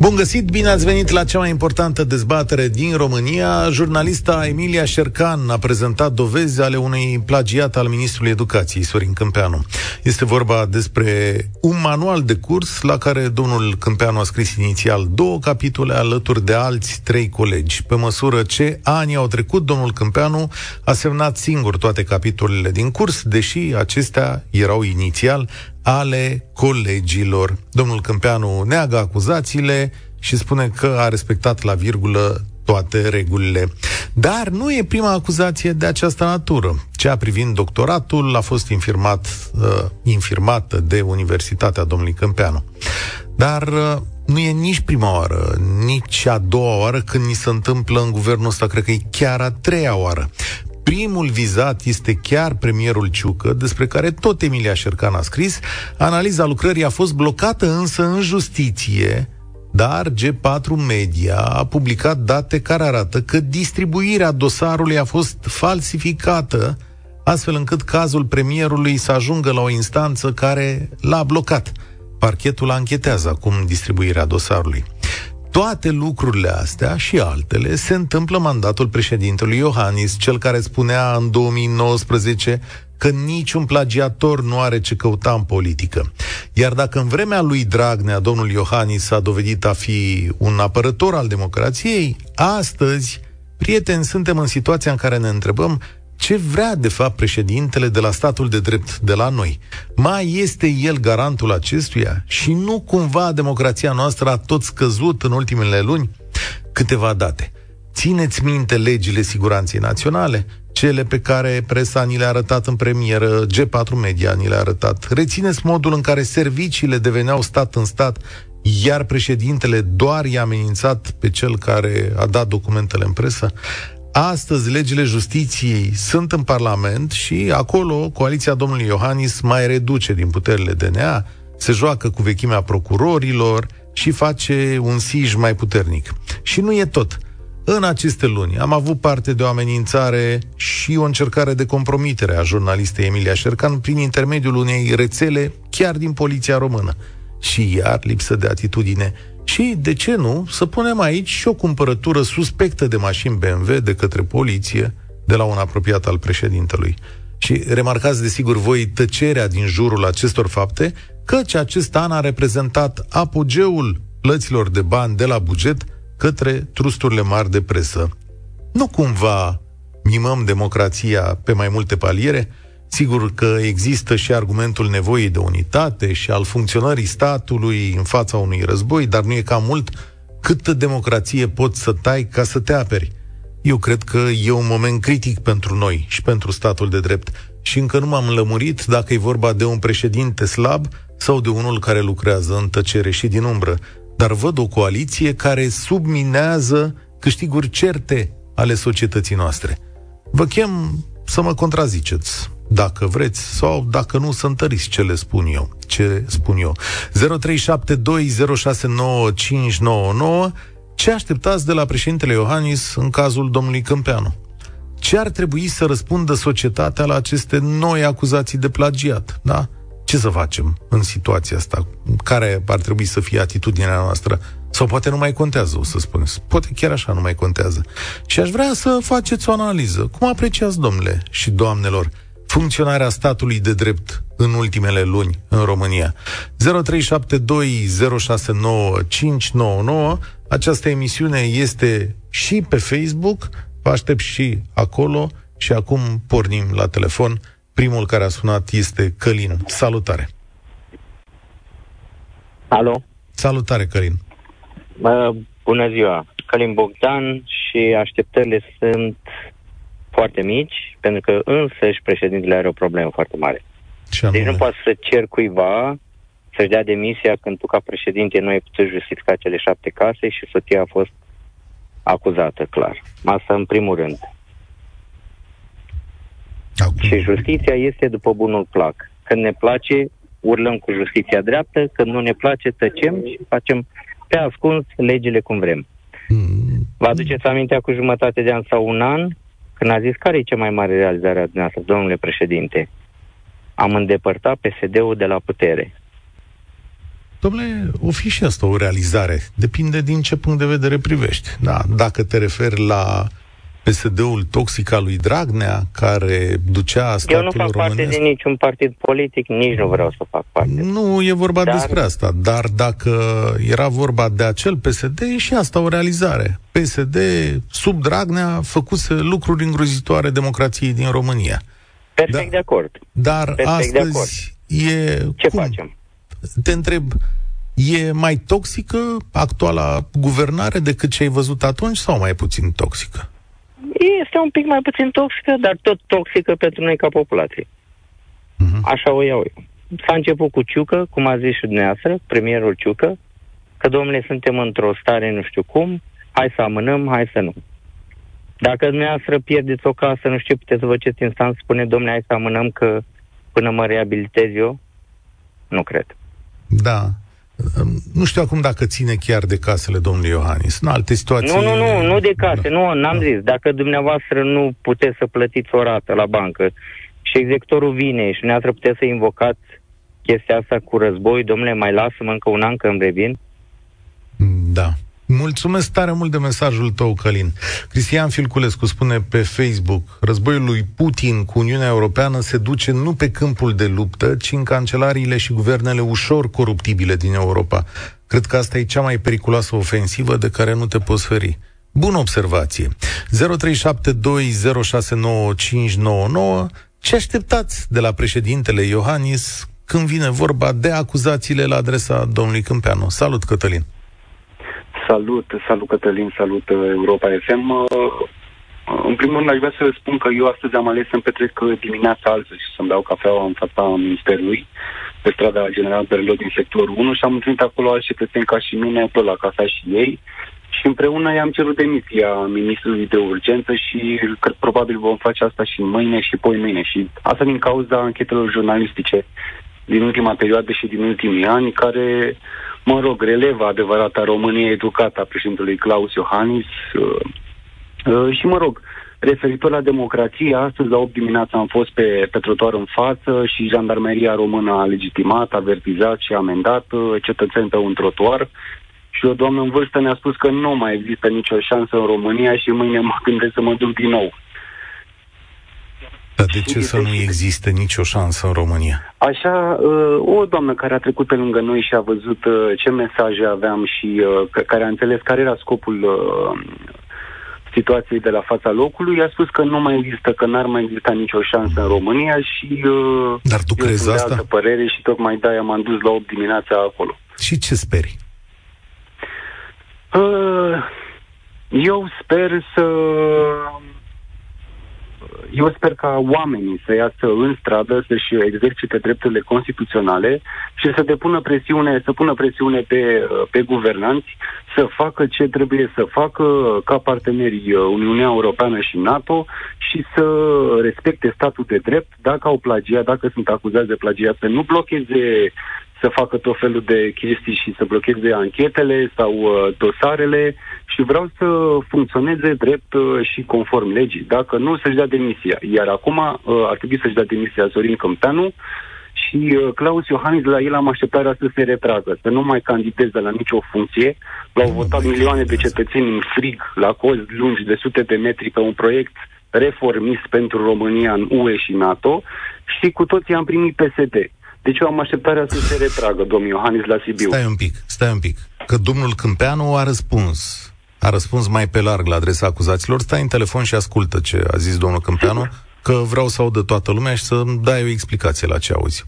Bun găsit, bine ați venit la cea mai importantă dezbatere din România. Jurnalista Emilia Șercan a prezentat dovezi ale unui plagiat al ministrului educației, Sorin Câmpeanu. Este vorba despre un manual de curs la care domnul Câmpeanu a scris inițial două capitole alături de alți trei colegi. Pe măsură ce anii au trecut, domnul Câmpeanu a semnat singur toate capitolele din curs, deși acestea erau inițial ale colegilor. Domnul Câmpeanu neagă acuzațiile și spune că a respectat la virgulă toate regulile. Dar nu e prima acuzație de această natură. Cea privind doctoratul a fost infirmat, uh, infirmată de Universitatea domnului Câmpeanu. Dar uh, nu e nici prima oară, nici a doua oară când ni se întâmplă în guvernul ăsta, cred că e chiar a treia oară. Primul vizat este chiar premierul Ciucă, despre care tot Emilia Șercan a scris. Analiza lucrării a fost blocată însă în justiție, dar G4 Media a publicat date care arată că distribuirea dosarului a fost falsificată, astfel încât cazul premierului să ajungă la o instanță care l-a blocat. Parchetul anchetează acum distribuirea dosarului. Toate lucrurile astea și altele se întâmplă mandatul președintelui Iohannis, cel care spunea în 2019 că niciun plagiator nu are ce căuta în politică. Iar dacă în vremea lui Dragnea domnul Iohannis s-a dovedit a fi un apărător al democrației, astăzi, prieteni, suntem în situația în care ne întrebăm ce vrea de fapt președintele de la statul de drept de la noi. Mai este el garantul acestuia și nu cumva democrația noastră a tot scăzut în ultimele luni? Câteva date. Țineți minte legile siguranței naționale, cele pe care presa ni le-a arătat în premieră, G4 Media ni le-a arătat. Rețineți modul în care serviciile deveneau stat în stat, iar președintele doar i-a amenințat pe cel care a dat documentele în presă. Astăzi legile justiției sunt în Parlament și acolo coaliția domnului Iohannis mai reduce din puterile DNA, se joacă cu vechimea procurorilor și face un sij mai puternic. Și nu e tot. În aceste luni am avut parte de o amenințare și o încercare de compromitere a jurnalistei Emilia Șercan prin intermediul unei rețele chiar din poliția română. Și iar lipsă de atitudine și, de ce nu, să punem aici și o cumpărătură suspectă de mașini BMW de către poliție de la un apropiat al președintelui. Și remarcați, desigur, voi tăcerea din jurul acestor fapte, căci acest an a reprezentat apogeul plăților de bani de la buget către trusturile mari de presă. Nu cumva mimăm democrația pe mai multe paliere? Sigur că există și argumentul nevoii de unitate și al funcționării statului în fața unui război, dar nu e cam mult câtă democrație poți să tai ca să te aperi. Eu cred că e un moment critic pentru noi și pentru statul de drept. Și încă nu m-am lămurit dacă e vorba de un președinte slab sau de unul care lucrează în tăcere și din umbră. Dar văd o coaliție care subminează câștiguri certe ale societății noastre. Vă chem să mă contraziceți dacă vreți, sau dacă nu, să întăriți ce le spun eu. Ce spun eu. 0372069599 Ce așteptați de la președintele Iohannis în cazul domnului Câmpeanu? Ce ar trebui să răspundă societatea la aceste noi acuzații de plagiat? Da? Ce să facem în situația asta? Care ar trebui să fie atitudinea noastră? Sau poate nu mai contează, o să spuneți. Poate chiar așa nu mai contează. Și aș vrea să faceți o analiză. Cum apreciați, domnule și doamnelor, funcționarea statului de drept în ultimele luni în România. 0372069599 Această emisiune este și pe Facebook, vă aștept și acolo și acum pornim la telefon. Primul care a sunat este Călin. Salutare! Alo? Salutare, Călin! Bună ziua! Călin Bogdan și așteptările sunt foarte mici, pentru că însăși președintele are o problemă foarte mare. Ce deci nu poți să cer cuiva să-și dea demisia când tu ca președinte nu ai putut justifica cele șapte case și soția a fost acuzată, clar. Asta în primul rând. Acum. Și justiția este după bunul plac. Când ne place, urlăm cu justiția dreaptă, când nu ne place, tăcem și facem pe ascuns legile cum vrem. Mm. Vă aduceți amintea cu jumătate de an sau un an, când a zis care e cea mai mare realizare a dumneavoastră, domnule președinte, am îndepărtat PSD-ul de la putere. Domnule, o fi și asta o realizare. Depinde din ce punct de vedere privești. Da, dacă te referi la PSD-ul toxic al lui Dragnea, care ducea statul Eu nu fac românesc... parte din niciun partid politic, nici nu vreau să fac parte. Nu e vorba dar... despre asta, dar dacă era vorba de acel PSD, e și asta o realizare. PSD, sub Dragnea, făcuse lucruri îngrozitoare democrației din România. Perfect da. de acord. Dar Perfect astăzi de acord. e... Ce cum? facem? Te întreb, e mai toxică actuala guvernare decât ce ai văzut atunci sau mai puțin toxică? Este un pic mai puțin toxică, dar tot toxică pentru noi ca populație. Uh-huh. Așa o iau eu. S-a început cu Ciucă, cum a zis și dumneavoastră, premierul Ciucă, că, domnule, suntem într-o stare nu știu cum, hai să amânăm, hai să nu. Dacă dumneavoastră pierdeți o casă, nu știu, puteți să vă ceți instant, spune, domnule, hai să amânăm că până mă reabilitez eu? Nu cred. Da. Nu știu acum dacă ține chiar de casele domnului Iohannis. În alte situații... Nu, nu, nu, nu de case, Da. nu, n-am zis. Dacă dumneavoastră nu puteți să plătiți o rată la bancă și executorul vine și dumneavoastră puteți să invocați chestia asta cu război, domnule, mai lasă-mă încă un an că îmi revin? Da. Mulțumesc tare mult de mesajul tău, Călin. Cristian Filculescu spune pe Facebook, războiul lui Putin cu Uniunea Europeană se duce nu pe câmpul de luptă, ci în cancelariile și guvernele ușor coruptibile din Europa. Cred că asta e cea mai periculoasă ofensivă de care nu te poți feri. Bună observație. 0372069599 Ce așteptați de la președintele Iohannis când vine vorba de acuzațiile la adresa domnului Câmpeanu? Salut, Cătălin! Salut, salut Cătălin, salut uh, Europa FM. Uh, În primul rând, aș vrea să spun că eu astăzi am ales să-mi petrec uh, dimineața altă și să-mi beau cafeaua în fața Ministerului, pe strada General Berlo din sectorul 1 și am întâlnit acolo alți cetățeni ca și mine, tot la cafea și ei. Și împreună i-am cerut demisia ministrului de urgență și cred probabil vom face asta și mâine și poi mâine. Și asta din cauza anchetelor jurnalistice din ultima perioadă și din ultimii ani, care, mă rog, relevă adevărata Românie educată a președintelui Claus Iohannis. Uh, uh, și, mă rog, referitor la democrație, astăzi la 8 dimineața am fost pe, pe trotuar în față și jandarmeria română a legitimat, avertizat și amendat uh, cetățeni pe un trotuar. Și o doamnă în vârstă ne-a spus că nu mai există nicio șansă în România și mâine mă gândesc să mă duc din nou. Dar de ce să nu existe nicio șansă în România? Așa, uh, o doamnă care a trecut pe lângă noi și a văzut uh, ce mesaje aveam și uh, care a înțeles care era scopul situației de la fața locului, a spus că nu mai există, că n-ar mai exista nicio șansă în România și Dar tu eu crezi sunt de asta? altă părere și tocmai de-aia m-am dus la 8 dimineața acolo. Și ce speri? Eu sper să eu sper ca oamenii să iasă în stradă, să-și exercite drepturile constituționale și să depună presiune, să pună presiune pe, pe guvernanți să facă ce trebuie să facă ca partenerii Uniunea Europeană și NATO și să respecte statul de drept. Dacă au plagiat, dacă sunt acuzați de plagiat, să nu blocheze să facă tot felul de chestii și să blocheze anchetele sau uh, dosarele și vreau să funcționeze drept uh, și conform legii. Dacă nu, să-și dea demisia. Iar acum uh, ar trebui să-și dea demisia Zorin Câmpeanu și uh, Claus Iohannis, la el am așteptarea să se retragă, să nu mai candideze la nicio funcție. L-au votat milioane de cetățeni în frig, la cozi lungi de sute de metri pe un proiect reformist pentru România în UE și NATO și cu toții am primit PSD. Deci eu am așteptarea să se retragă domnul Iohannis la Sibiu. Stai un pic, stai un pic. Că domnul Câmpeanu a răspuns. A răspuns mai pe larg la adresa acuzaților. Stai în telefon și ascultă ce a zis domnul Câmpeanu, că vreau să audă toată lumea și să dai o explicație la ce auzi.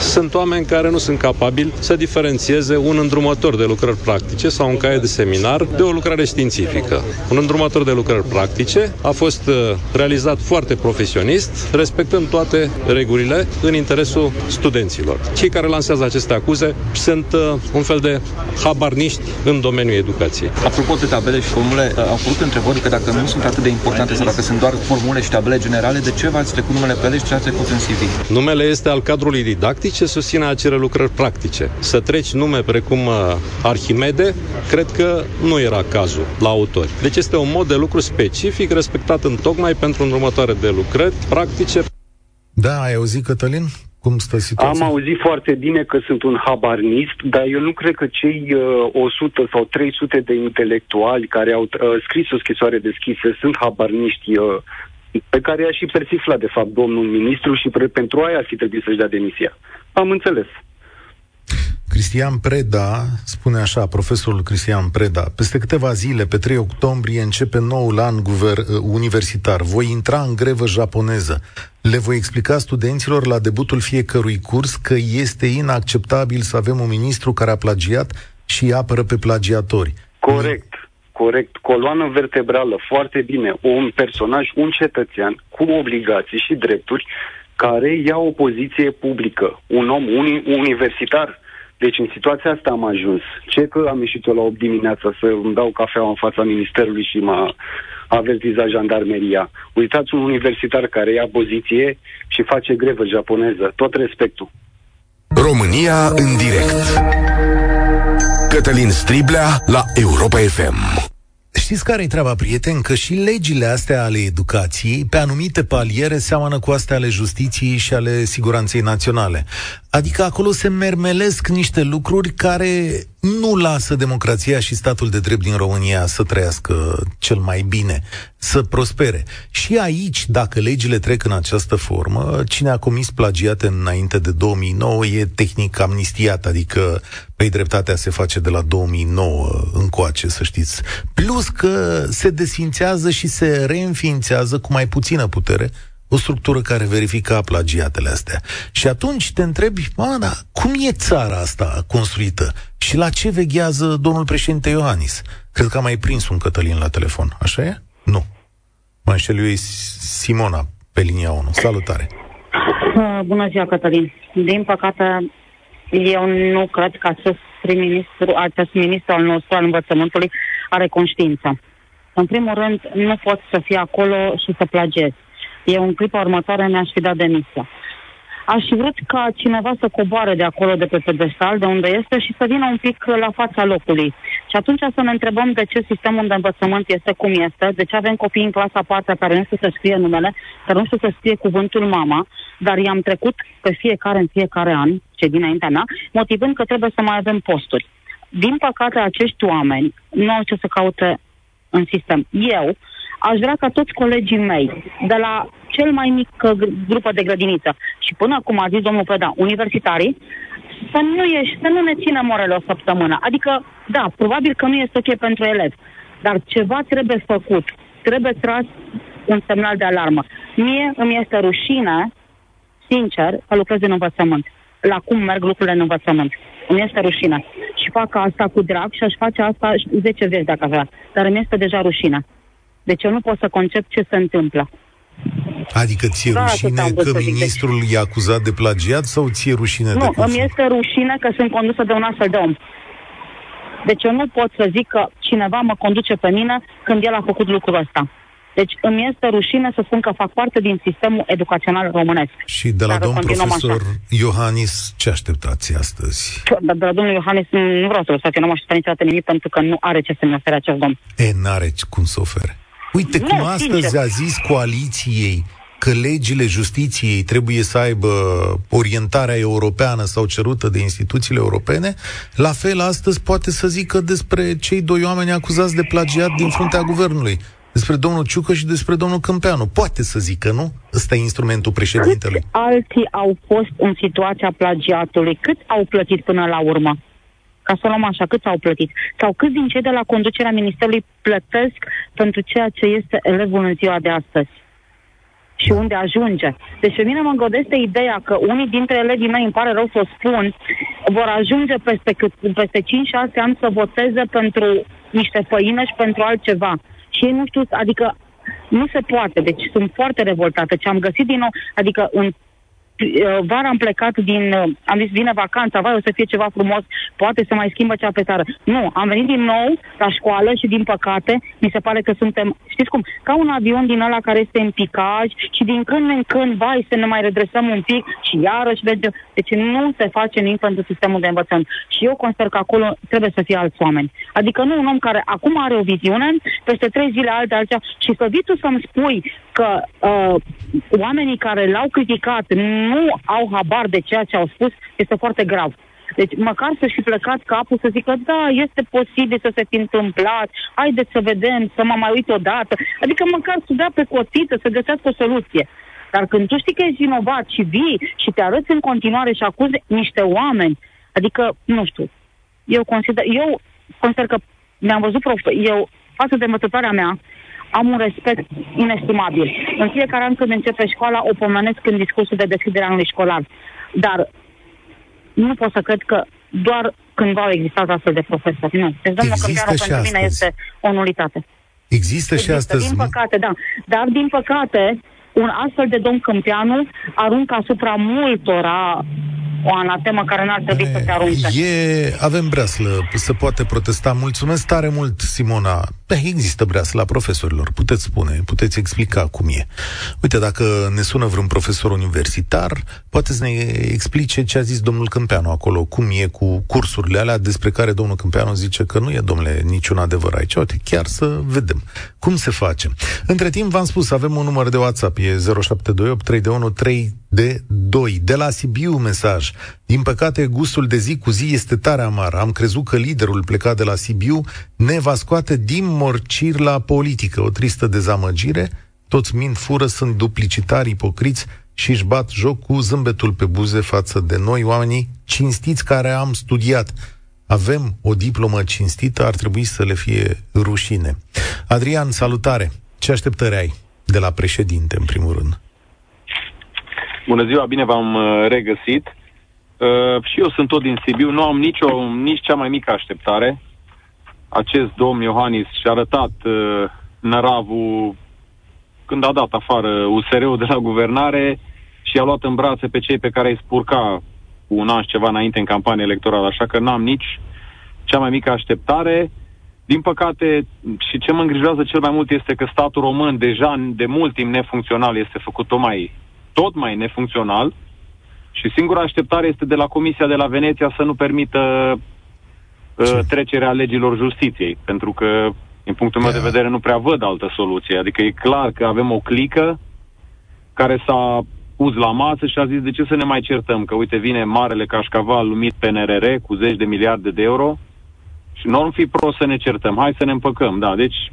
Sunt oameni care nu sunt capabili să diferențieze un îndrumător de lucrări practice sau un caiet de seminar de o lucrare științifică. Un îndrumător de lucrări practice a fost uh, realizat foarte profesionist, respectând toate regulile în interesul studenților. Cei care lansează aceste acuze sunt uh, un fel de habarniști în domeniul educației. Apropo de tabele și formule, uh, au apărut întrebări că dacă nu sunt atât de importante sau dacă sunt doar formule și tabele generale, de ce v-ați trecut numele pe ele și ce ați trecut în CV? Numele este al cadrului didactic practice, susținerea cere lucrări practice. Să treci nume precum uh, Arhimede, cred că nu era cazul la autori. Deci este un mod de lucru specific, respectat în tocmai pentru îndrumătoare de lucrări practice. Da, ai auzit, Cătălin? Cum stă situația? Am auzit foarte bine că sunt un habarnist, dar eu nu cred că cei uh, 100 sau 300 de intelectuali care au uh, scris o scrisoare deschisă sunt habarniști uh, pe care i-a și persiflat, de fapt, domnul ministru și pre- pentru aia ar fi trebuit să-și dea demisia. Am înțeles. Cristian Preda spune așa, profesorul Cristian Preda, peste câteva zile, pe 3 octombrie, începe noul an guver- universitar. Voi intra în grevă japoneză. Le voi explica studenților la debutul fiecărui curs că este inacceptabil să avem un ministru care a plagiat și îi apără pe plagiatori. Corect, corect. Coloană vertebrală, foarte bine. Un personaj, un cetățean cu obligații și drepturi care ia o poziție publică. Un om uni- universitar. Deci în situația asta am ajuns. Ce că am ieșit eu la 8 dimineața să îmi dau cafea în fața ministerului și m-a avertizat jandarmeria. Uitați un universitar care ia poziție și face grevă japoneză. Tot respectul. România în direct. Cătălin Striblea la Europa FM. Știți care e treaba, prieten? Că și legile astea ale educației, pe anumite paliere, seamănă cu astea ale justiției și ale siguranței naționale. Adică acolo se mermelesc niște lucruri care nu lasă democrația și statul de drept din România să trăiască cel mai bine, să prospere. Și aici, dacă legile trec în această formă, cine a comis plagiate înainte de 2009 e tehnic amnistiat, adică pe dreptatea se face de la 2009 încoace, să știți. Plus că se desfințează și se reînființează cu mai puțină putere o structură care verifica plagiatele astea. Și atunci te întrebi, mă, da, cum e țara asta construită? Și la ce veghează domnul președinte Iohannis? Cred că am mai prins un Cătălin la telefon, așa e? Nu. Mă înșel eu e Simona pe linia 1. Salutare! Uh, Bună ziua, Cătălin. Din păcate, eu nu cred că acest prim-ministru, acest ministru al nostru al învățământului are conștiință. În primul rând, nu pot să fie acolo și să plagiez. Eu în clipa următoare mi-aș fi dat demisia. Aș fi vrut ca cineva să coboare de acolo, de pe pedestal, de unde este, și să vină un pic la fața locului. Și atunci să ne întrebăm de ce sistemul de învățământ este cum este, de ce avem copii în clasa 4 care nu știu să scrie numele, care nu știu să scrie cuvântul mama, dar i-am trecut pe fiecare în fiecare an, cei dinaintea mea, motivând că trebuie să mai avem posturi. Din păcate, acești oameni nu au ce să caute în sistem. Eu aș vrea ca toți colegii mei, de la cel mai mic uh, grupă de grădiniță și până cum a zis domnul Preda, universitarii, să nu, ieși, să nu ne ținem orele o săptămână. Adică, da, probabil că nu este ok pentru elevi, dar ceva trebuie făcut. Trebuie tras un semnal de alarmă. Mie îmi este rușine, sincer, că lucrez în învățământ. La cum merg lucrurile în învățământ. Îmi este rușine. Și fac asta cu drag și aș face asta 10 vieți dacă vrea. Dar îmi este deja rușine. Deci eu nu pot să concep ce se întâmplă. Adică ție Da, rușine atât am vrut că să zic. ministrul e acuzat de plagiat sau ție rușine de Nu, cum îmi sunt? este rușine că sunt condusă de un astfel de om. Deci eu nu pot să zic că cineva mă conduce pe mine când el a făcut lucrul ăsta. Deci îmi este rușine să spun că fac parte din sistemul educațional românesc. Și de la Dacă domn continuăm profesor așa. Iohannis, ce așteptați astăzi? Dar de la domnul Iohannis nu vreau să lăsați, eu nu am așteptat niciodată nimic pentru că nu are ce să-mi ofere acest domn. E, n-are cum să ofere. Uite Nu, cum astăzi sincer. a zis coaliției că legile justiției trebuie să aibă orientarea europeană sau cerută de instituțiile europene, la fel astăzi poate să zică despre cei doi oameni acuzați de plagiat din fruntea guvernului, despre domnul Ciucă și despre domnul Câmpeanu. Poate să zică, nu? Ăsta e instrumentul președintelui. Câți alții au fost în situația plagiatului? Cât au plătit până la urmă? Ca să o luăm așa, cât au plătit? Sau câți din cei de la conducerea Ministerului plătesc pentru ceea ce este elevul în ziua de astăzi? Și unde ajunge? Deci pe mine mă gădește ideea că unii dintre elevii mei, îmi pare rău să o spun, vor ajunge peste, cât- peste 5-6 ani să voteze pentru niște făină și pentru altceva. Și ei nu știu, adică nu se poate. Deci sunt foarte revoltată. Ce am găsit din nou, adică în uh, vara am plecat din, uh, am zis, vine vacanța, vai, o să fie ceva frumos, poate să mai schimbă cea pe țară. Nu, am venit din nou la școală și din păcate, mi se pare că suntem, știți cum, ca un avion din ăla care este în picaj și din când în când, vai, să ne mai redresăm un pic și iarăși mergem. Deci nu se face nimic pentru sistemul de învățământ. Și eu consider că acolo trebuie să fie alți oameni. Adică nu un om care acum are o viziune, peste trei zile alte altceva și să vii tu să-mi spui că uh, oamenii care l-au criticat nu au habar de ceea ce au spus, este foarte grav. Deci măcar să și plecat capul să zică, da, este posibil să se fi întâmplat, haideți să vedem, să mă mai uit odată. Adică măcar să dea pe cotită, să găsească o soluție. Dar când tu știi că ești vinovat și vii și te arăți în continuare și acuzi niște oameni, adică, nu știu, eu consider, eu consider că mi-am văzut, prof, eu, față de învățătoarea mea, am un respect inestimabil. În fiecare an când începe școala, o pomenesc în discursul de deschidere a anului școlar. Dar nu pot să cred că doar cândva au existat astfel de profesori. Nu. Deci domnul Câmpianu pentru mine este o nulitate. Există, Există și astăzi. Din păcate, da. Dar, din păcate, un astfel de domn Câmpianu aruncă asupra multora o anatemă care n-ar trebui e, să se arunce. E, avem breaslă, se poate protesta. Mulțumesc tare mult, Simona. Da, există breaslă la profesorilor, puteți spune, puteți explica cum e. Uite, dacă ne sună vreun profesor universitar, poate să ne explice ce a zis domnul Câmpeanu acolo, cum e cu cursurile alea despre care domnul Câmpeanu zice că nu e, domnule, niciun adevăr aici. Uite, chiar să vedem cum se face. Între timp, v-am spus, avem un număr de WhatsApp, e 0728 3 3 de 2. De la Sibiu mesaj. Din păcate, gustul de zi cu zi este tare amar. Am crezut că liderul plecat de la Sibiu ne va scoate din morciri la politică. O tristă dezamăgire. Toți mint fură, sunt duplicitari, ipocriți și își bat joc cu zâmbetul pe buze față de noi, oamenii cinstiți care am studiat. Avem o diplomă cinstită, ar trebui să le fie rușine. Adrian, salutare! Ce așteptări ai de la președinte, în primul rând? Bună ziua, bine v-am uh, regăsit. Uh, și eu sunt tot din Sibiu, nu am nicio, nici cea mai mică așteptare. Acest domn Iohannis și-a arătat uh, năravul când a dat afară USR-ul de la guvernare și a luat în brațe pe cei pe care îi spurca cu un an și ceva înainte în campanie electorală, așa că n-am nici cea mai mică așteptare. Din păcate, și ce mă îngrijorează cel mai mult este că statul român, deja de mult timp nefuncțional, este făcut tot mai tot mai nefuncțional. Și singura așteptare este de la Comisia de la Veneția să nu permită uh, trecerea legilor justiției, pentru că, din punctul meu de vedere, nu prea văd altă soluție. Adică e clar că avem o clică care s-a pus la masă și a zis de ce să ne mai certăm, că uite vine marele cașcaval numit PNRR cu zeci de miliarde de euro și nu ar fi prost să ne certăm, hai să ne împăcăm, da, deci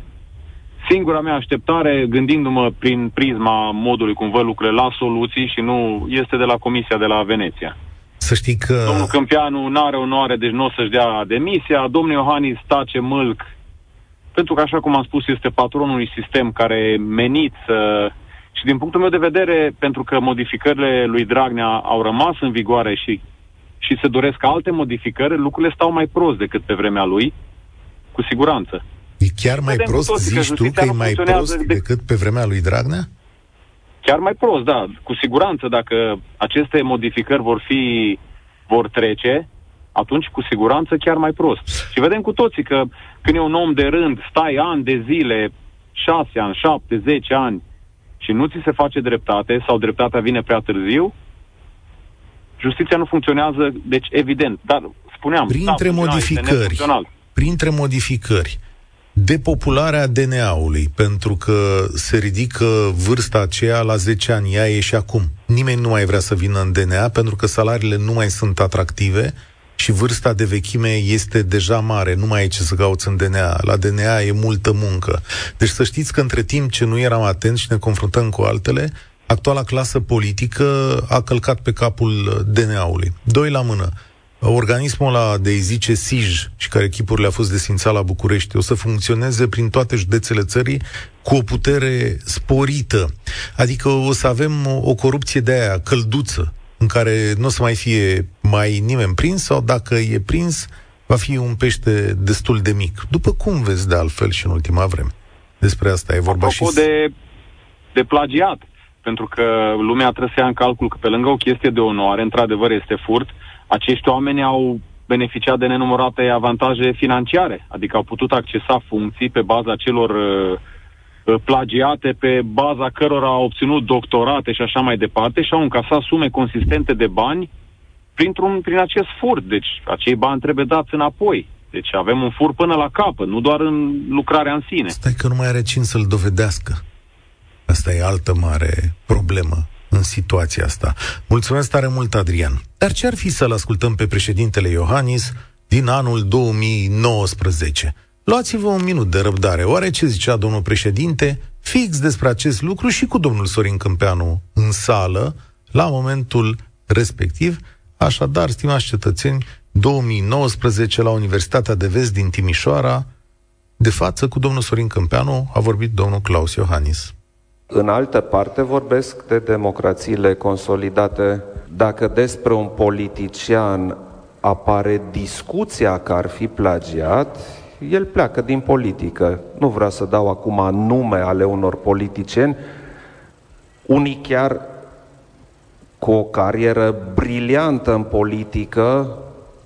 Singura mea așteptare, gândindu-mă prin prisma modului cum văd lucrurile la soluții și nu este de la Comisia de la Veneția. Să știi că... Domnul Câmpianu nu are onoare, deci nu o să-și dea demisia. Domnul Iohannis tace mâlc, pentru că, așa cum am spus, este patronul unui sistem care e menit să... Și din punctul meu de vedere, pentru că modificările lui Dragnea au rămas în vigoare și, și se doresc alte modificări, lucrurile stau mai prost decât pe vremea lui, cu siguranță. E chiar mai Vedem prost, zici că tu, că e mai prost de... decât pe vremea lui Dragnea? Chiar mai prost, da. Cu siguranță, dacă aceste modificări vor fi, vor trece, atunci cu siguranță chiar mai prost. Și vedem cu toții că când e un om de rând, stai ani de zile, șase ani, șapte, zece ani și nu ți se face dreptate sau dreptatea vine prea târziu, justiția nu funcționează, deci evident. Dar spuneam, printre da, modificări, printre modificări, depopularea DNA-ului, pentru că se ridică vârsta aceea la 10 ani, ea e și acum. Nimeni nu mai vrea să vină în DNA pentru că salariile nu mai sunt atractive și vârsta de vechime este deja mare, nu mai ai ce să cauți în DNA. La DNA e multă muncă. Deci să știți că între timp ce nu eram atenți și ne confruntăm cu altele, actuala clasă politică a călcat pe capul DNA-ului. Doi la mână organismul ăla de zice SIJ și care echipurile a fost desfințat la București o să funcționeze prin toate județele țării cu o putere sporită. Adică o să avem o corupție de aia, călduță, în care nu o să mai fie mai nimeni prins sau dacă e prins, va fi un pește destul de mic. După cum vezi de altfel și în ultima vreme? Despre asta e vorba Apropo și... de, de plagiat, pentru că lumea trebuie să ia în calcul că pe lângă o chestie de onoare, într-adevăr este furt, acești oameni au beneficiat de nenumărate avantaje financiare, adică au putut accesa funcții pe baza celor uh, uh, plagiate, pe baza cărora au obținut doctorate și așa mai departe și au încasat sume consistente de bani printr-un, prin acest furt. Deci acei bani trebuie dați înapoi. Deci avem un fur până la capăt, nu doar în lucrarea în sine. Stai că nu mai are cine să-l dovedească. Asta e altă mare problemă în situația asta. Mulțumesc tare mult, Adrian. Dar ce ar fi să-l ascultăm pe președintele Iohannis din anul 2019? Luați-vă un minut de răbdare. Oare ce zicea domnul președinte fix despre acest lucru și cu domnul Sorin Câmpeanu în sală la momentul respectiv? Așadar, stimați cetățeni, 2019 la Universitatea de Vest din Timișoara, de față cu domnul Sorin Câmpeanu a vorbit domnul Claus Iohannis. În altă parte vorbesc de democrațiile consolidate. Dacă despre un politician apare discuția că ar fi plagiat, el pleacă din politică. Nu vreau să dau acum nume ale unor politicieni, unii chiar cu o carieră briliantă în politică,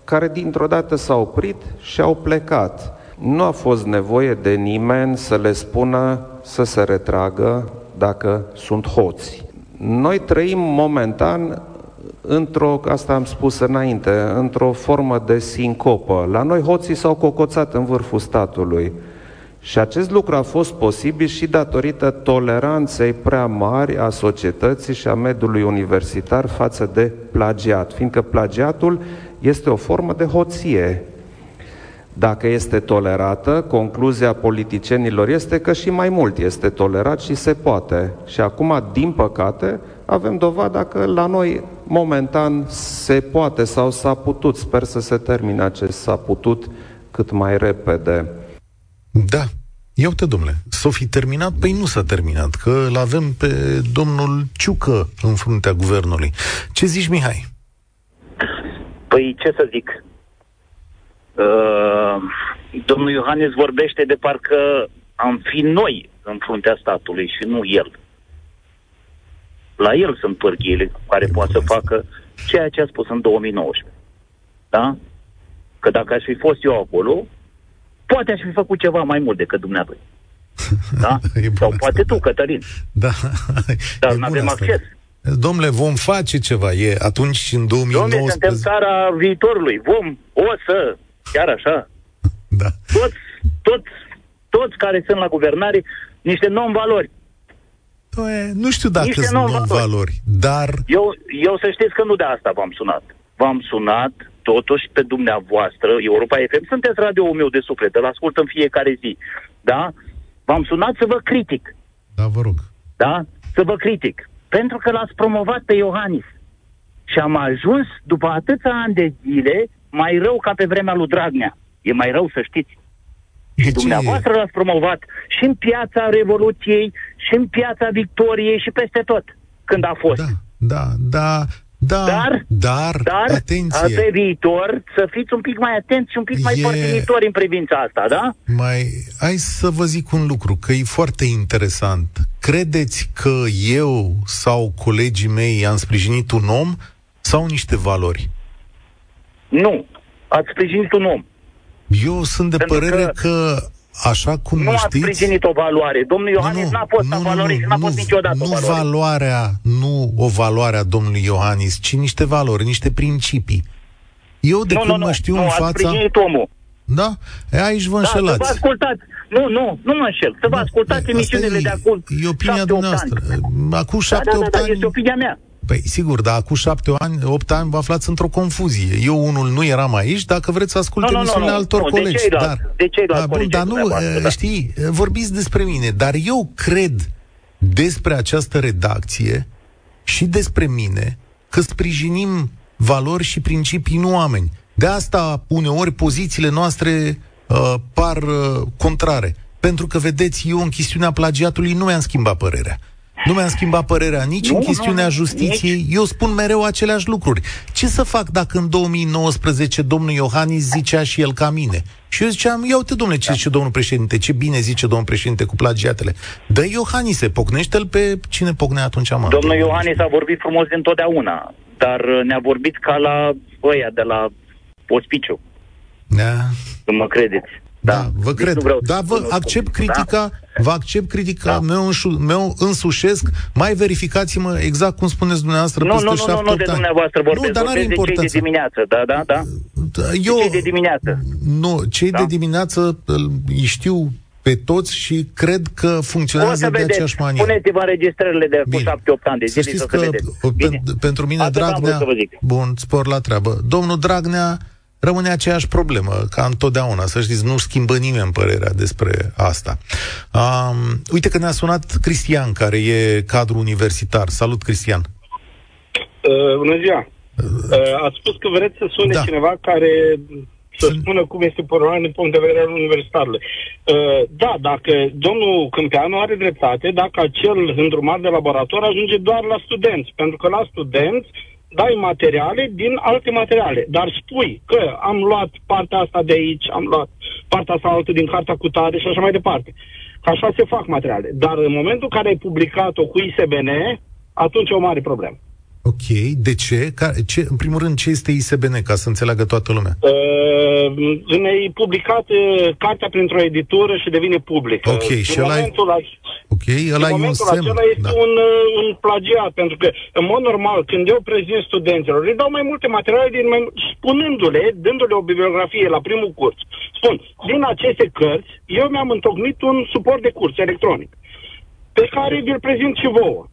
care dintr-o dată s-au oprit și au plecat. Nu a fost nevoie de nimeni să le spună să se retragă dacă sunt hoți. Noi trăim momentan într-o, asta am spus înainte, într-o formă de sincopă. La noi hoții s-au cocoțat în vârful statului. Și acest lucru a fost posibil și datorită toleranței prea mari a societății și a mediului universitar față de plagiat, fiindcă plagiatul este o formă de hoție. Dacă este tolerată, concluzia politicienilor este că și mai mult este tolerat și se poate. Și acum, din păcate, avem dovada că la noi, momentan, se poate sau s-a putut. Sper să se termine acest s-a putut cât mai repede. Da, Ia uite, domnule, s-o fi terminat? Păi nu s-a terminat, că îl avem pe domnul Ciucă în fruntea guvernului. Ce zici, Mihai? Păi, ce să zic? Uh, domnul Iohannes vorbește de parcă am fi noi în fruntea statului și nu el. La el sunt pârghiile care poate să facă ceea ce a spus în 2019. Da? Că dacă aș fi fost eu acolo, poate aș fi făcut ceva mai mult decât dumneavoastră. Da? Sau poate asta, tu, da. Cătălin. Da. Dar nu avem asta. acces. Domnule, vom face ceva. E atunci, în 2019... Domnule, suntem țara viitorului. Vom, o să, chiar așa. Da. Toți, toți, toți care sunt la guvernare, niște non-valori. Nu știu dacă niște sunt non-valori, dar... Eu, eu să știți că nu de asta v-am sunat. V-am sunat totuși pe dumneavoastră, Europa FM, sunteți radio meu de suflet, îl ascult în fiecare zi. Da? V-am sunat să vă critic. Da, vă rog. Da? Să vă critic. Pentru că l-ați promovat pe Iohannis. Și am ajuns, după atâția ani de zile, mai rău ca pe vremea lui Dragnea. E mai rău să știți. De și dumneavoastră l-ați promovat și în piața Revoluției, și în piața Victoriei, și peste tot, când a fost. Da, da, da. Da, dar, dar, dar atenție. pe viitor să fiți un pic mai atenți și un pic e... mai părtinitori în privința asta, da? Mai, hai să vă zic un lucru, că e foarte interesant. Credeți că eu sau colegii mei am sprijinit un om sau niște valori? Nu, ați sprijinit un om. Eu sunt de Pentru părere că, că așa cum nu știți... Nu a sprijinit o valoare. Domnul Iohannis nu, n-a fost nu, valoare nu, și n-a nu, fost niciodată nu valoare. valoarea, nu o valoare a domnului Iohannis, ci niște valori, niște principii. Eu de nu, când nu, mă știu nu, în fața... Nu, omul. Da? E, aici vă înșelați. Da, să vă ascultați. Nu, nu, nu mă înșel. Să vă da, ascultați emisiunile de acum E opinia dumneavoastră. Acum șapte, da, da, da, ani... este opinia mea. Păi, sigur, dar acum șapte ani, opt ani vă aflați într-o confuzie. Eu unul nu eram aici, dacă vreți să ascult no, emisiunile no, no, altor no, colegi. De ceilalți, dar, de ceilalți da, bun, dar nu, da. știi, vorbiți despre mine, dar eu cred despre această redacție și despre mine că sprijinim valori și principii, nu oameni. De asta, uneori, pozițiile noastre uh, par uh, contrare. Pentru că, vedeți, eu în chestiunea plagiatului nu mi-am schimbat părerea. Nu mi-am schimbat părerea nici Nu, în chestiunea nu, justiției. nici. Eu spun mereu aceleași lucruri. Ce să fac dacă în 2019 domnul Iohannis zicea și el ca mine? Și eu ziceam, ia uite, domnule, ce zice domnul președinte, ce bine zice domnul președinte cu plagiatele. Dă Iohannis, pocnește-l pe cine pocnea atunci, mă? Domnul Iohannis a vorbit frumos dintotdeauna, dar uh, ne-a vorbit ca la ăia de la ospiciu, Da. să mă credeți. Da, Da, vă Deci cred. nu vreau să Da, vă spun accept lucruri. critica, vă accept critica, Da. meu, înșu, meu însușesc, mai verificați-mă exact cum spuneți dumneavoastră Nu, peste nu, nu, nu, șapte, nu opt de ani. dumneavoastră vorbesc, Nu, dar n-are vorbesc de cei de importanță. dimineață, da, da, da. Da, De Eu, cei de dimineață. nu, cei Da. de dimineață îl- îi știu pe toți și cred că O funcționează să de vedeți, aceeași manieră. puneți-vă înregistrările de cu Bine. 7-8 ani de Să zile știți să se că vedeți. o, Bine. pen, pentru mine Atât am vrut Dragnea... să vă zic. Bun, spor la treabă. Domnul Dragnea rămâne aceeași problemă, ca întotdeauna. Să știți, nu schimbă nimeni părerea despre asta. Um, uite că ne-a sunat Cristian, care e cadru universitar. Salut, Cristian. Uh, bună ziua! Uh, ați spus că vreți să sune Da. da. cineva care să Sunt- spună cum este problema din punct de vedere al universitarului. Uh, da, dacă domnul Câmpeanu are dreptate, dacă acel îndrumat de laborator ajunge doar la studenți, pentru că la studenți dai materiale din alte materiale, dar spui că am luat partea asta de aici, am luat partea asta altă din cartea cu tare și așa mai departe. Că așa se fac materiale. Dar în momentul în care ai publicat-o cu ISBN, atunci e o mare problemă. Ok, de ce? Ca, ce? În primul rând, ce este ISBN, ca să înțeleagă toată lumea? Uh, ne-ai publicat uh, cartea printr-o editură și devine publică. Ok, Din și ăla e- momentul, ac- Ok, ăla din e un momentul semn. acela este Da. un, uh, un plagiat, pentru că, în mod normal, când eu prezint studenților, le dau mai multe materiale din mai, spunându-le, dându-le o bibliografie la primul curs. Spun, din aceste cărți, eu mi-am întocmit un suport de curs electronic, pe care vi-l prezint și vouă.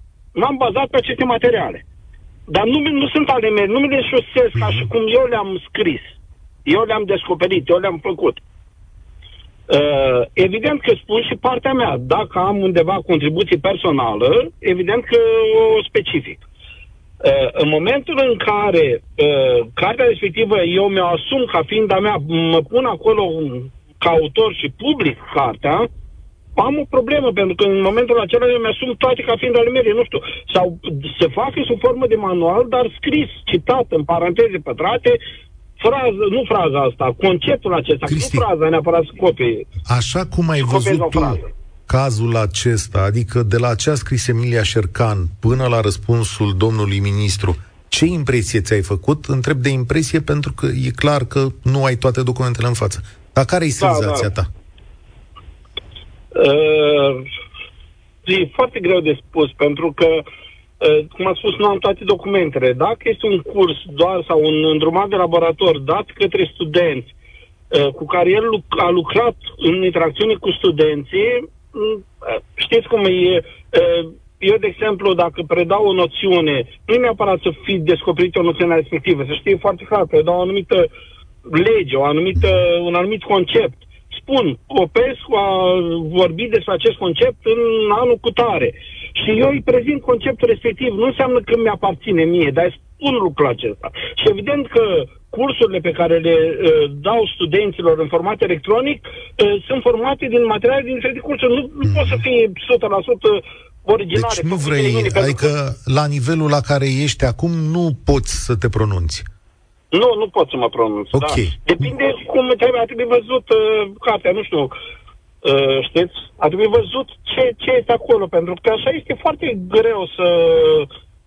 M-am bazat pe aceste materiale. Dar nu, nu sunt ale mele, nu mi le șosesc ca și cum eu le-am scris. Eu le-am descoperit, eu le-am făcut. Uh, evident că spun și partea mea. Dacă am undeva contribuție personală, evident că o specific. Uh, în momentul în care uh, cartea respectivă eu mi-o asum ca fiind a mea, mă pun acolo ca autor și public cartea, am o problemă, pentru că în momentul acela eu mi-asum toate ca fiind ale mele, nu știu, sau se facă sub formă de manual, dar scris, citat, în paranteze pătrate, frază, nu fraza asta, conceptul acesta, Cristi. nu fraza neapărat să copie. Așa cum ai Copiez văzut o tu frază. cazul acesta, adică de la ce a scris Emilia Șercan până la răspunsul domnului ministru, ce impresie ți-ai făcut? Întreb de impresie pentru că e clar că nu ai toate documentele în față. Dar care e Da, senzația da. ta? Uh, e foarte greu de spus, pentru că, uh, cum am spus, nu am toate documentele. Dacă este un curs doar sau un îndrumat de laborator dat către studenți, uh, cu care el luc- a lucrat în interacțiune cu studenții, mm, uh, știți cum e... Uh, eu, de exemplu, dacă predau o noțiune, nu e neapărat să fi descoperit o noțiune respectivă, să știe foarte clar, predau o anumită lege, o anumită, un anumit concept. Spun, Popescu a vorbit despre acest concept în anul cu tare. Și eu îi prezint conceptul respectiv. Nu înseamnă că mi-aparține mie, dar îi spun lucrul acesta. Și evident că cursurile pe care le uh, dau studenților în format electronic uh, sunt formate din materiale din diferite cursuri. Nu, nu pot să fie 100% originale. Deci nu făcute vrei, de mine, pentru adică la nivelul la care ești acum nu poți să te pronunți. Nu, nu pot să mă pronunț. Ok. Da. Depinde cum trebuie, ar trebui văzut uh, cartea, nu știu, uh, știți? Ar trebui văzut ce, ce este acolo, pentru că așa este foarte greu să,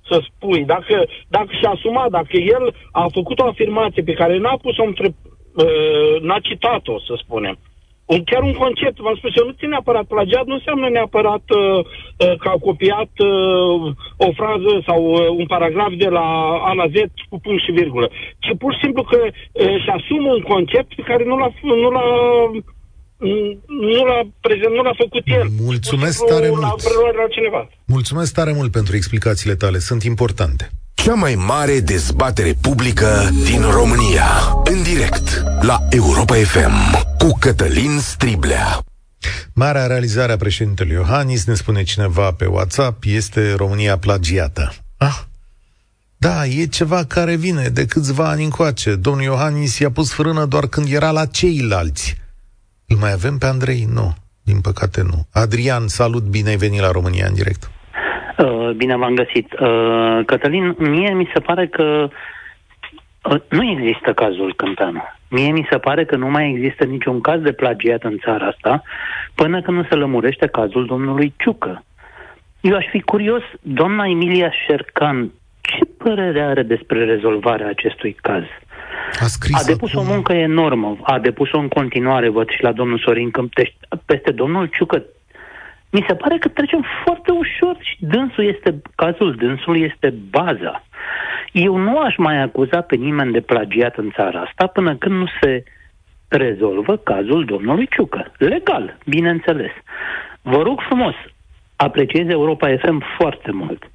să spui. Dacă, dacă și-a asumat, dacă el a făcut o afirmație pe care n-a pus-o între, uh, n-a citat-o, să spunem, un, chiar un concept, v-am spus, eu nu țin neapărat plagiat, nu înseamnă neapărat uh, uh, că a copiat uh, o frază sau uh, un paragraf de la A la Z cu punct și virgulă, ci pur și simplu că uh, și asumă un concept pe care nu l-a, nu l-a mm, nu l-a, prezent, nu l-a făcut el. Mulțumesc Pur și simplu tare l-a mult. preluat de la cineva. Mulțumesc tare mult pentru explicațiile tale, sunt importante. Cea mai mare dezbatere publică din România. În direct la Europa FM cu Cătălin Striblea. Marea realizare a președintelui Iohannis, ne spune cineva pe WhatsApp, este România plagiată. Ah, da, e ceva care vine de câțiva ani încoace. Domnul Iohannis i-a pus frână doar când era la ceilalți. Îl mai avem pe Andrei? Nu, din păcate nu. Adrian, salut, bine ai venit la România în direct. Uh, bine v-am găsit. Uh, Cătălin, mie mi se pare că uh, nu există cazul Câmpeanu. Mie mi se pare că nu mai există niciun caz de plagiat în țara asta până când nu se lămurește cazul domnului Ciucă. Eu aș fi curios, doamna Emilia Șercan, ce părere are despre rezolvarea acestui caz? A, scris a depus acum... o muncă enormă, a depus-o în continuare, văd și la domnul Sorin Câmpești. Peste domnul Ciucă mi se pare că trecem foarte ușor și dânsul este, cazul dânsul este baza. Eu nu aș mai acuza pe nimeni de plagiat în țara asta până când nu se rezolvă cazul domnului Ciucă. Legal, bineînțeles. Vă rog frumos, apreciez Europa FM foarte mult.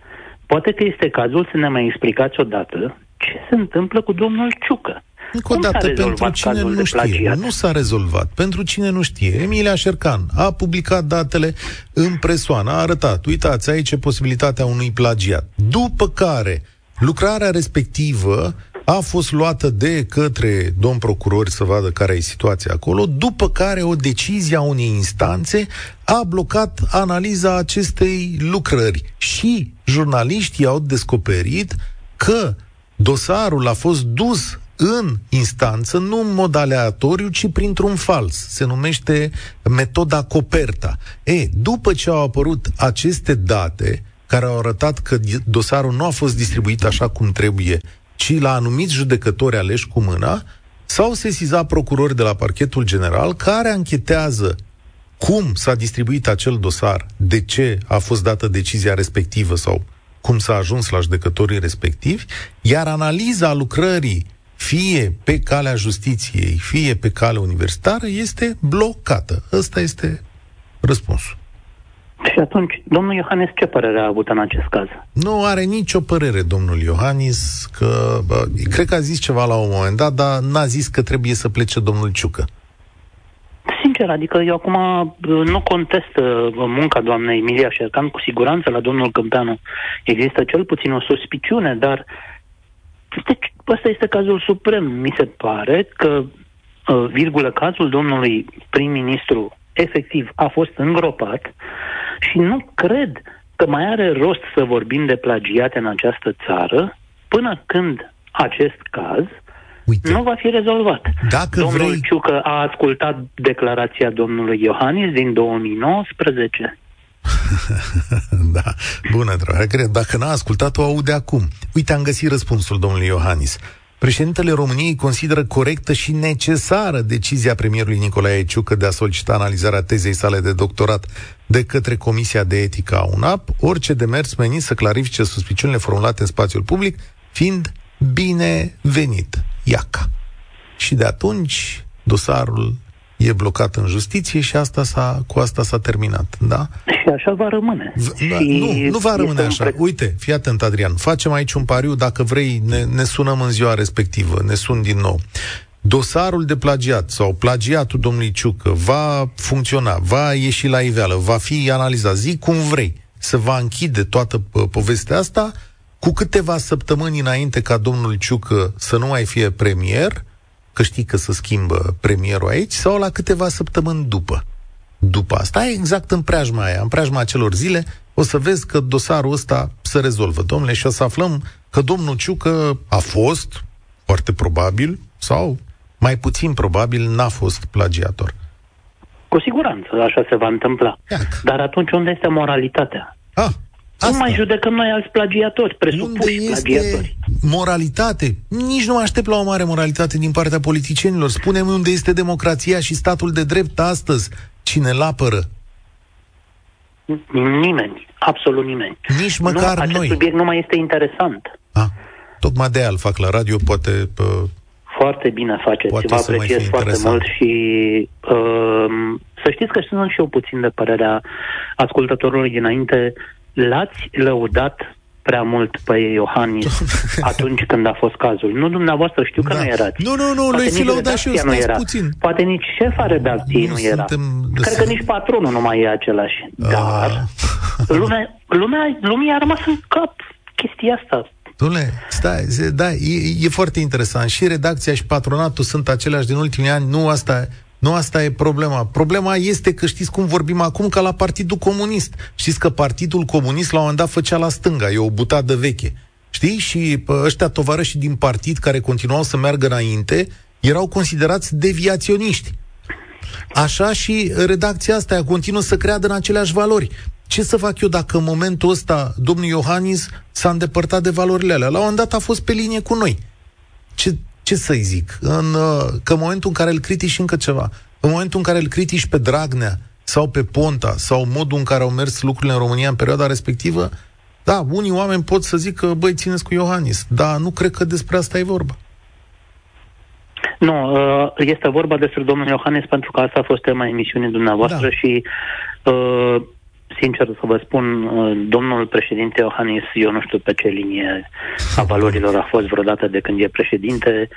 Poate că este cazul să ne mai explicați odată ce se întâmplă cu domnul Ciucă. Încă o dată, pentru cine nu știe, nu s-a rezolvat. Pentru cine nu știe, Emilia Șercan a publicat datele în presoană, a arătat, uitați, aici e posibilitatea unui plagiat. După care, lucrarea respectivă a fost luată de către domn procurori să vadă care e situația acolo, după care o decizie a unei instanțe a blocat analiza acestei lucrări și jurnaliștii au descoperit că dosarul a fost dus în instanță, nu în mod aleatoriu, ci printr-un fals. Se numește metoda Coperta. E, după ce au apărut aceste date, care au arătat că dosarul nu a fost distribuit așa cum trebuie, ci la anumiți judecători aleși cu mâna, s-au sesizat procurori de la parchetul general care anchetează cum s-a distribuit acel dosar, de ce a fost dată decizia respectivă sau cum s-a ajuns la judecătorii respectivi, iar analiza lucrării fie pe calea justiției, fie pe calea universitară, este blocată. Ăsta este răspunsul. Și atunci, domnul Iohannis ce părere a avut în acest caz? Nu are nicio părere, domnul Iohannis, că bă, cred că a zis ceva la un moment dat, dar n-a zis că trebuie să plece domnul Ciucă. Sincer, adică eu acum nu contest uh, munca doamnei Emilia Șercan, cu siguranță la domnul Câmpeanu există cel puțin o suspiciune, dar deci, ăsta este cazul suprem. Mi se pare că, uh, virgulă, cazul domnului prim-ministru efectiv a fost îngropat și nu cred că mai are rost să vorbim de plagiate în această țară până când acest caz Uite, nu va fi rezolvat. Dacă Domnul vrei... Ciucă a ascultat declarația domnului Iohannis din 2019. da, bună, dragă. Cred, dacă n-a ascultat-o, aude acum. Uite, am găsit răspunsul domnului Iohannis. Președintele României consideră corectă și necesară decizia premierului Nicolae Ciucă de a solicita analizarea tezei sale de doctorat de către Comisia de Etică a UNAP, orice demers menit să clarifice suspiciunile formulate în spațiul public, fiind binevenit. Iaca. Și de atunci, dosarul e blocat în justiție și asta s-a, cu asta s-a terminat, da? Și așa va rămâne. V- da, nu, nu va rămâne așa. Preț... Uite, fii atent, Adrian, facem aici un pariu, dacă vrei, ne, ne sunăm în ziua respectivă, ne sun din nou. Dosarul de plagiat sau plagiatul domnului Ciucă va funcționa, va ieși la iveală, va fi analizat, zic cum vrei, să va închide toată povestea asta cu câteva săptămâni înainte ca domnul Ciucă să nu mai fie premier, că știi că se schimbă premierul aici, sau la câteva săptămâni după. După asta, exact în preajma aia, în preajma acelor zile, o să vezi că dosarul ăsta se rezolvă, domnule, și o să aflăm că domnul Ciucă a fost, foarte probabil, sau mai puțin probabil, n-a fost plagiator. Cu siguranță așa se va întâmpla. Iac. Dar atunci unde este moralitatea? Ah, Asta. Nu mai judecăm noi alți plagiatori, presupuși Unde plagiatori. moralitate? Nici nu aștept la o mare moralitate din partea politicienilor. Spunem unde este democrația și statul de drept astăzi. Cine îl apără? Nimeni. Absolut nimeni. Nici măcar nu, acest noi. subiect nu mai este interesant. Ah, tocmai de aia fac la radio, poate... Pă, foarte bine faceți, vă apreciez foarte interesant. mult și uh, să știți că sunt și eu puțin de părerea ascultătorului dinainte l-ați lăudat prea mult pe Iohannis atunci când a fost cazul. Nu dumneavoastră, știu că da. nu erați. Nu, nu, nu, lui fi lăudat și eu, nu era. puțin. Poate nici șefa redacției nu, nu era. Cred că nici patronul nu mai e același. A. Dar lumea, lumea, lumea a rămas în cap chestia asta. Dom'le, stai, da, e, e foarte interesant. Și redacția și patronatul sunt aceleași din ultimii ani. Nu asta Nu asta e problema. Problema este că știți cum vorbim acum ca la Partidul Comunist. Știți că Partidul Comunist la un moment dat făcea la stânga, e o butadă veche. Știi? Și ăștia tovarăși din partid care continuau să meargă înainte erau considerați deviaționiști. Așa și redacția asta continuă să creadă în aceleași valori. Ce să fac eu dacă în momentul ăsta domnul Iohannis s-a îndepărtat de valorile alea? La un moment dat a fost pe linie cu noi. Ce, ce să-i zic? În, uh, că în momentul în care îl critici încă ceva, în momentul în care îl critici pe Dragnea sau pe Ponta sau modul în care au mers lucrurile în România în perioada respectivă, da, unii oameni pot să zică, băi, țineți cu Iohannis, dar nu cred că despre asta e vorba. Nu, uh, este vorba despre domnul Iohannis pentru că asta a fost tema emisiunii dumneavoastră da. și uh, sincer să vă spun, uh, domnul președinte Iohannis, eu nu știu pe ce linie a valorilor a fost vreodată de când e președinte.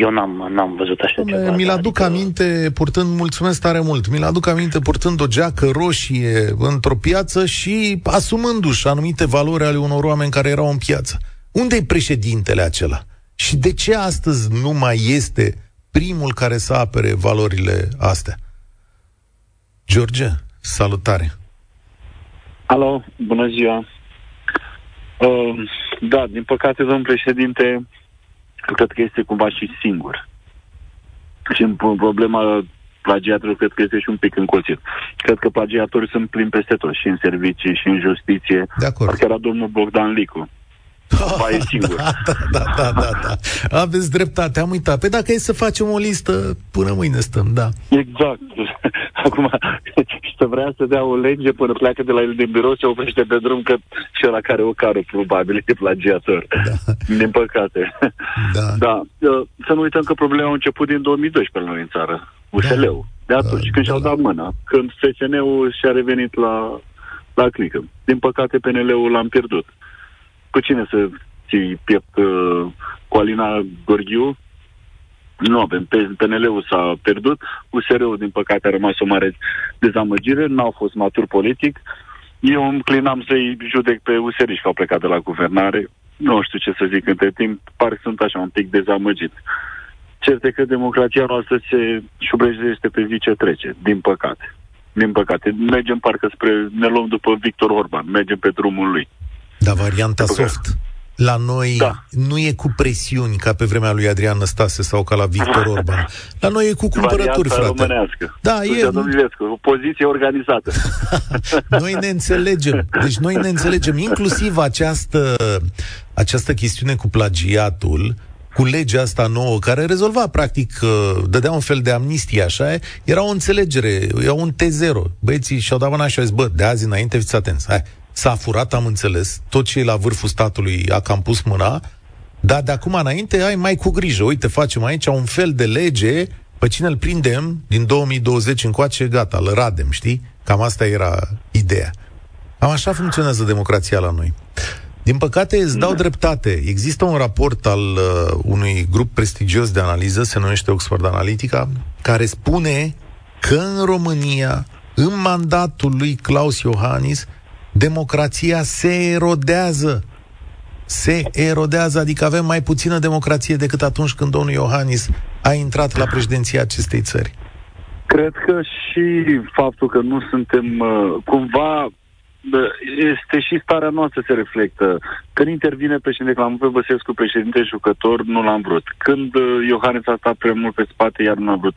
Eu n-am, n-am văzut așa Dom'le, ceva. Mi-l aduc adică... aminte purtând, mulțumesc tare mult, mi-l aduc aminte purtând o geacă roșie într-o piață și asumându-și anumite valori ale unor oameni care erau în piață. Unde e președintele acela? Și de ce astăzi nu mai este primul care să apere valorile astea? George, salutare! Alo, bună ziua! Uh, da, din păcate, domnul președinte, cred că este cumva și singur. Și în problema plagiatorul cred că este și un pic încolțit. Cred că plagiatorii sunt plini peste tot, și în servicii, și în justiție. De acord. Parcă era domnul Bogdan Licu. Ba e singur. Da, da, da, da, da, da. Aveți dreptate, am uitat. Pe dacă e să facem o listă, până mâine stăm, da. Exact. Acum, să vrea să dea o lege până pleacă de la el din birou, se oprește pe drum, că și ăla care o cară, probabil, e plagiator. Da. Din păcate. Da. da. Să nu uităm că problema a început din 2012 pe noi în țară. USL-ul. Da. De atunci, da, când da. și-au dat mâna. Când FSN-ul și-a revenit la, la clică. Din păcate, PNL-ul l-am pierdut cu cine să ții piept uh, cu Alina Gorghiu? Nu avem. PNL-ul s-a pierdut, USR-ul, din păcate, a rămas o mare dezamăgire, n-au fost matur politic. Eu îmi clinam să-i judec pe USR și că au plecat de la guvernare. Nu știu ce să zic între timp, pare că sunt așa un pic dezamăgit. Cert că democrația noastră se șubrejește pe zi ce trece, din păcate. Din păcate. Mergem parcă spre, ne luăm după Victor Orban, mergem pe drumul lui. Da, varianta soft. La noi da. nu e cu presiuni ca pe vremea lui Adrian Năstase sau ca la Victor Orban. La noi e cu cumpărături, frate. românească. Da, e... o poziție organizată. noi ne înțelegem. Deci noi ne înțelegem. Inclusiv această, această chestiune cu plagiatul, cu legea asta nouă, care rezolva, practic, uh, dădea un fel de amnistie, așa, era o înțelegere, era un T0. Băieții și-au dat mâna și au zis, bă, de azi înainte fiți atenți, hai, s-a furat, am înțeles, tot ce e la vârful statului a cam pus mâna, dar de acum înainte ai mai cu grijă. Uite, facem aici un fel de lege, pe cine îl prindem din 2020 încoace, gata, îl radem, știi? Cam asta era ideea. Am așa funcționează democrația la noi. Din păcate, îți dau dreptate. Există un raport al uh, unui grup prestigios de analiză, se numește Oxford Analytica, care spune că în România, în mandatul lui Claus Iohannis, democrația se erodează. Se erodează, adică avem mai puțină democrație decât atunci când domnul Iohannis a intrat la președinția acestei țări. Cred că și faptul că nu suntem uh, cumva este și starea noastră se reflectă. Când intervine președinte, l-am pe Băsescu președinte jucător, nu l-am vrut. Când uh, Iohannis a stat prea mult pe spate, iar nu l-am vrut.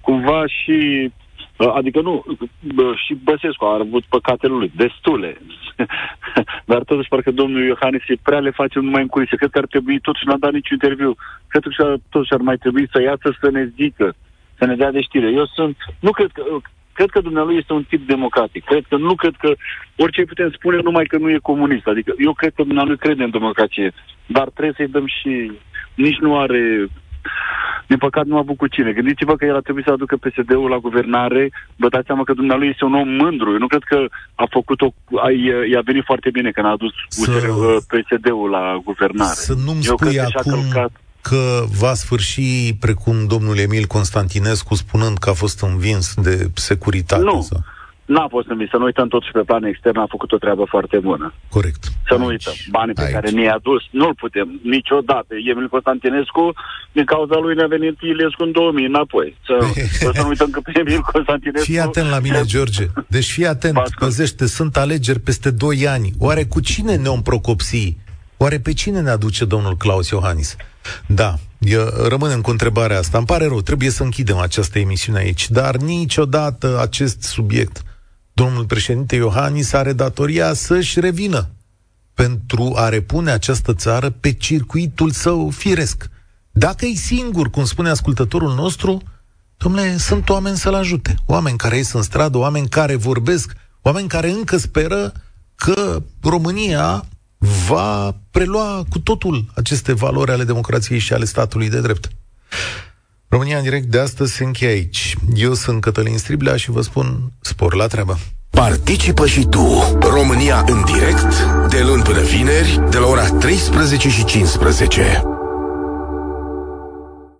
Cumva și Adică nu, și Băsescu a avut păcatele lui, destule. Dar totuși parcă domnul Iohannis e prea le face numai în culise. Cred că ar trebui, totuși n-a dat niciun interviu, cred că totuși ar mai trebui să iasă să ne zică, să ne dea de știre. Eu sunt, nu cred că, cred că dumnealui este un tip democratic. Cred că nu cred că orice putem spune numai că nu e comunist. Adică eu cred că dumnealui crede în democrație, dar trebuie să-i dăm și nici nu are din păcate nu a avut cu cine. Gândiți-vă că el a trebuit să aducă PSD-ul la guvernare. Vă dați seama că dumnealui este un om mândru. Eu nu cred că a făcut-o... i-a venit foarte bine când a adus să... PSD-ul la guvernare. Să nu-mi Eu spui acum călcat... că va sfârși precum domnul Emil Constantinescu spunând că a fost învins de securitate. Nu. Sau... n-a fost în Să nu uităm totuși pe plan extern a făcut o treabă foarte bună. Corect. Să nu uităm. Banii pe Aici. care ne-i adus, nu-l putem niciodată. Emil Constantinescu, din cauza lui ne-a venit Ilescu în 2000 înapoi. Să, să nu uităm că pe Emil Constantinescu... Fii atent la mine, George. Deci fii atent, păzește, sunt alegeri peste 2 ani. Oare cu cine ne-om procopsi? Oare pe cine ne aduce domnul Claus Iohannis? Da, eu rămânem cu întrebarea asta. Îmi pare rău, trebuie să închidem această emisiune aici, dar niciodată acest subiect, domnul președinte Iohannis are datoria să-și revină pentru a repune această țară pe circuitul său firesc. Dacă e singur, cum spune ascultătorul nostru, domnule, sunt oameni să-l ajute. Oameni care ies în stradă, oameni care vorbesc, oameni care încă speră că România va prelua cu totul aceste valori ale democrației și ale statului de drept. România în direct de astăzi se încheie aici. Eu sunt Cătălin Striblea și vă spun spor la treabă. Participă și tu, România în direct, de luni până vineri, de la ora 13 și 15.